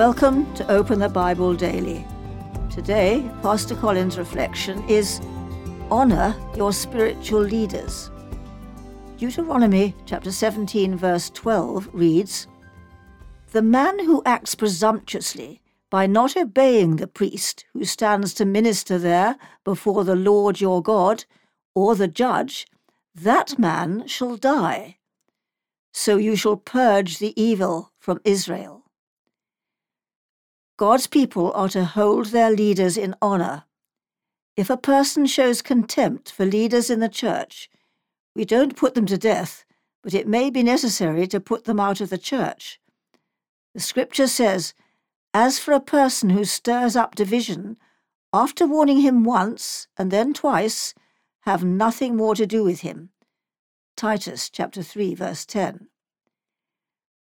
Welcome to Open the Bible Daily. Today, Pastor Colin's reflection is Honor your spiritual leaders. Deuteronomy chapter 17, verse 12 reads The man who acts presumptuously by not obeying the priest who stands to minister there before the Lord your God, or the judge, that man shall die. So you shall purge the evil from Israel. God's people are to hold their leaders in honor. If a person shows contempt for leaders in the church, we don't put them to death, but it may be necessary to put them out of the church. The scripture says, As for a person who stirs up division, after warning him once and then twice, have nothing more to do with him. Titus chapter 3 verse 10.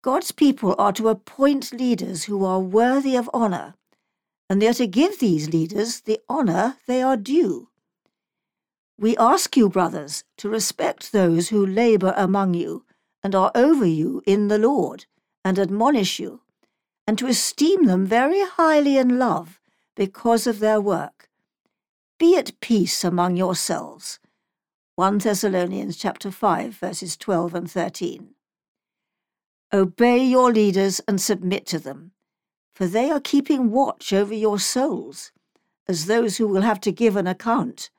God's people are to appoint leaders who are worthy of honour, and they are to give these leaders the honour they are due. We ask you, brothers, to respect those who labour among you and are over you in the Lord, and admonish you, and to esteem them very highly in love because of their work. Be at peace among yourselves. 1 Thessalonians chapter 5 verses 12 and 13. Obey your leaders and submit to them, for they are keeping watch over your souls, as those who will have to give an account.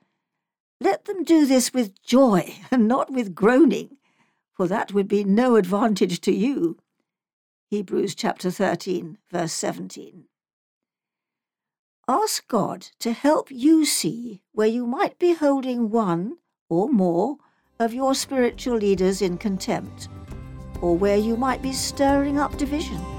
Let them do this with joy and not with groaning, for that would be no advantage to you. Hebrews chapter 13, verse 17. Ask God to help you see where you might be holding one or more of your spiritual leaders in contempt or where you might be stirring up division.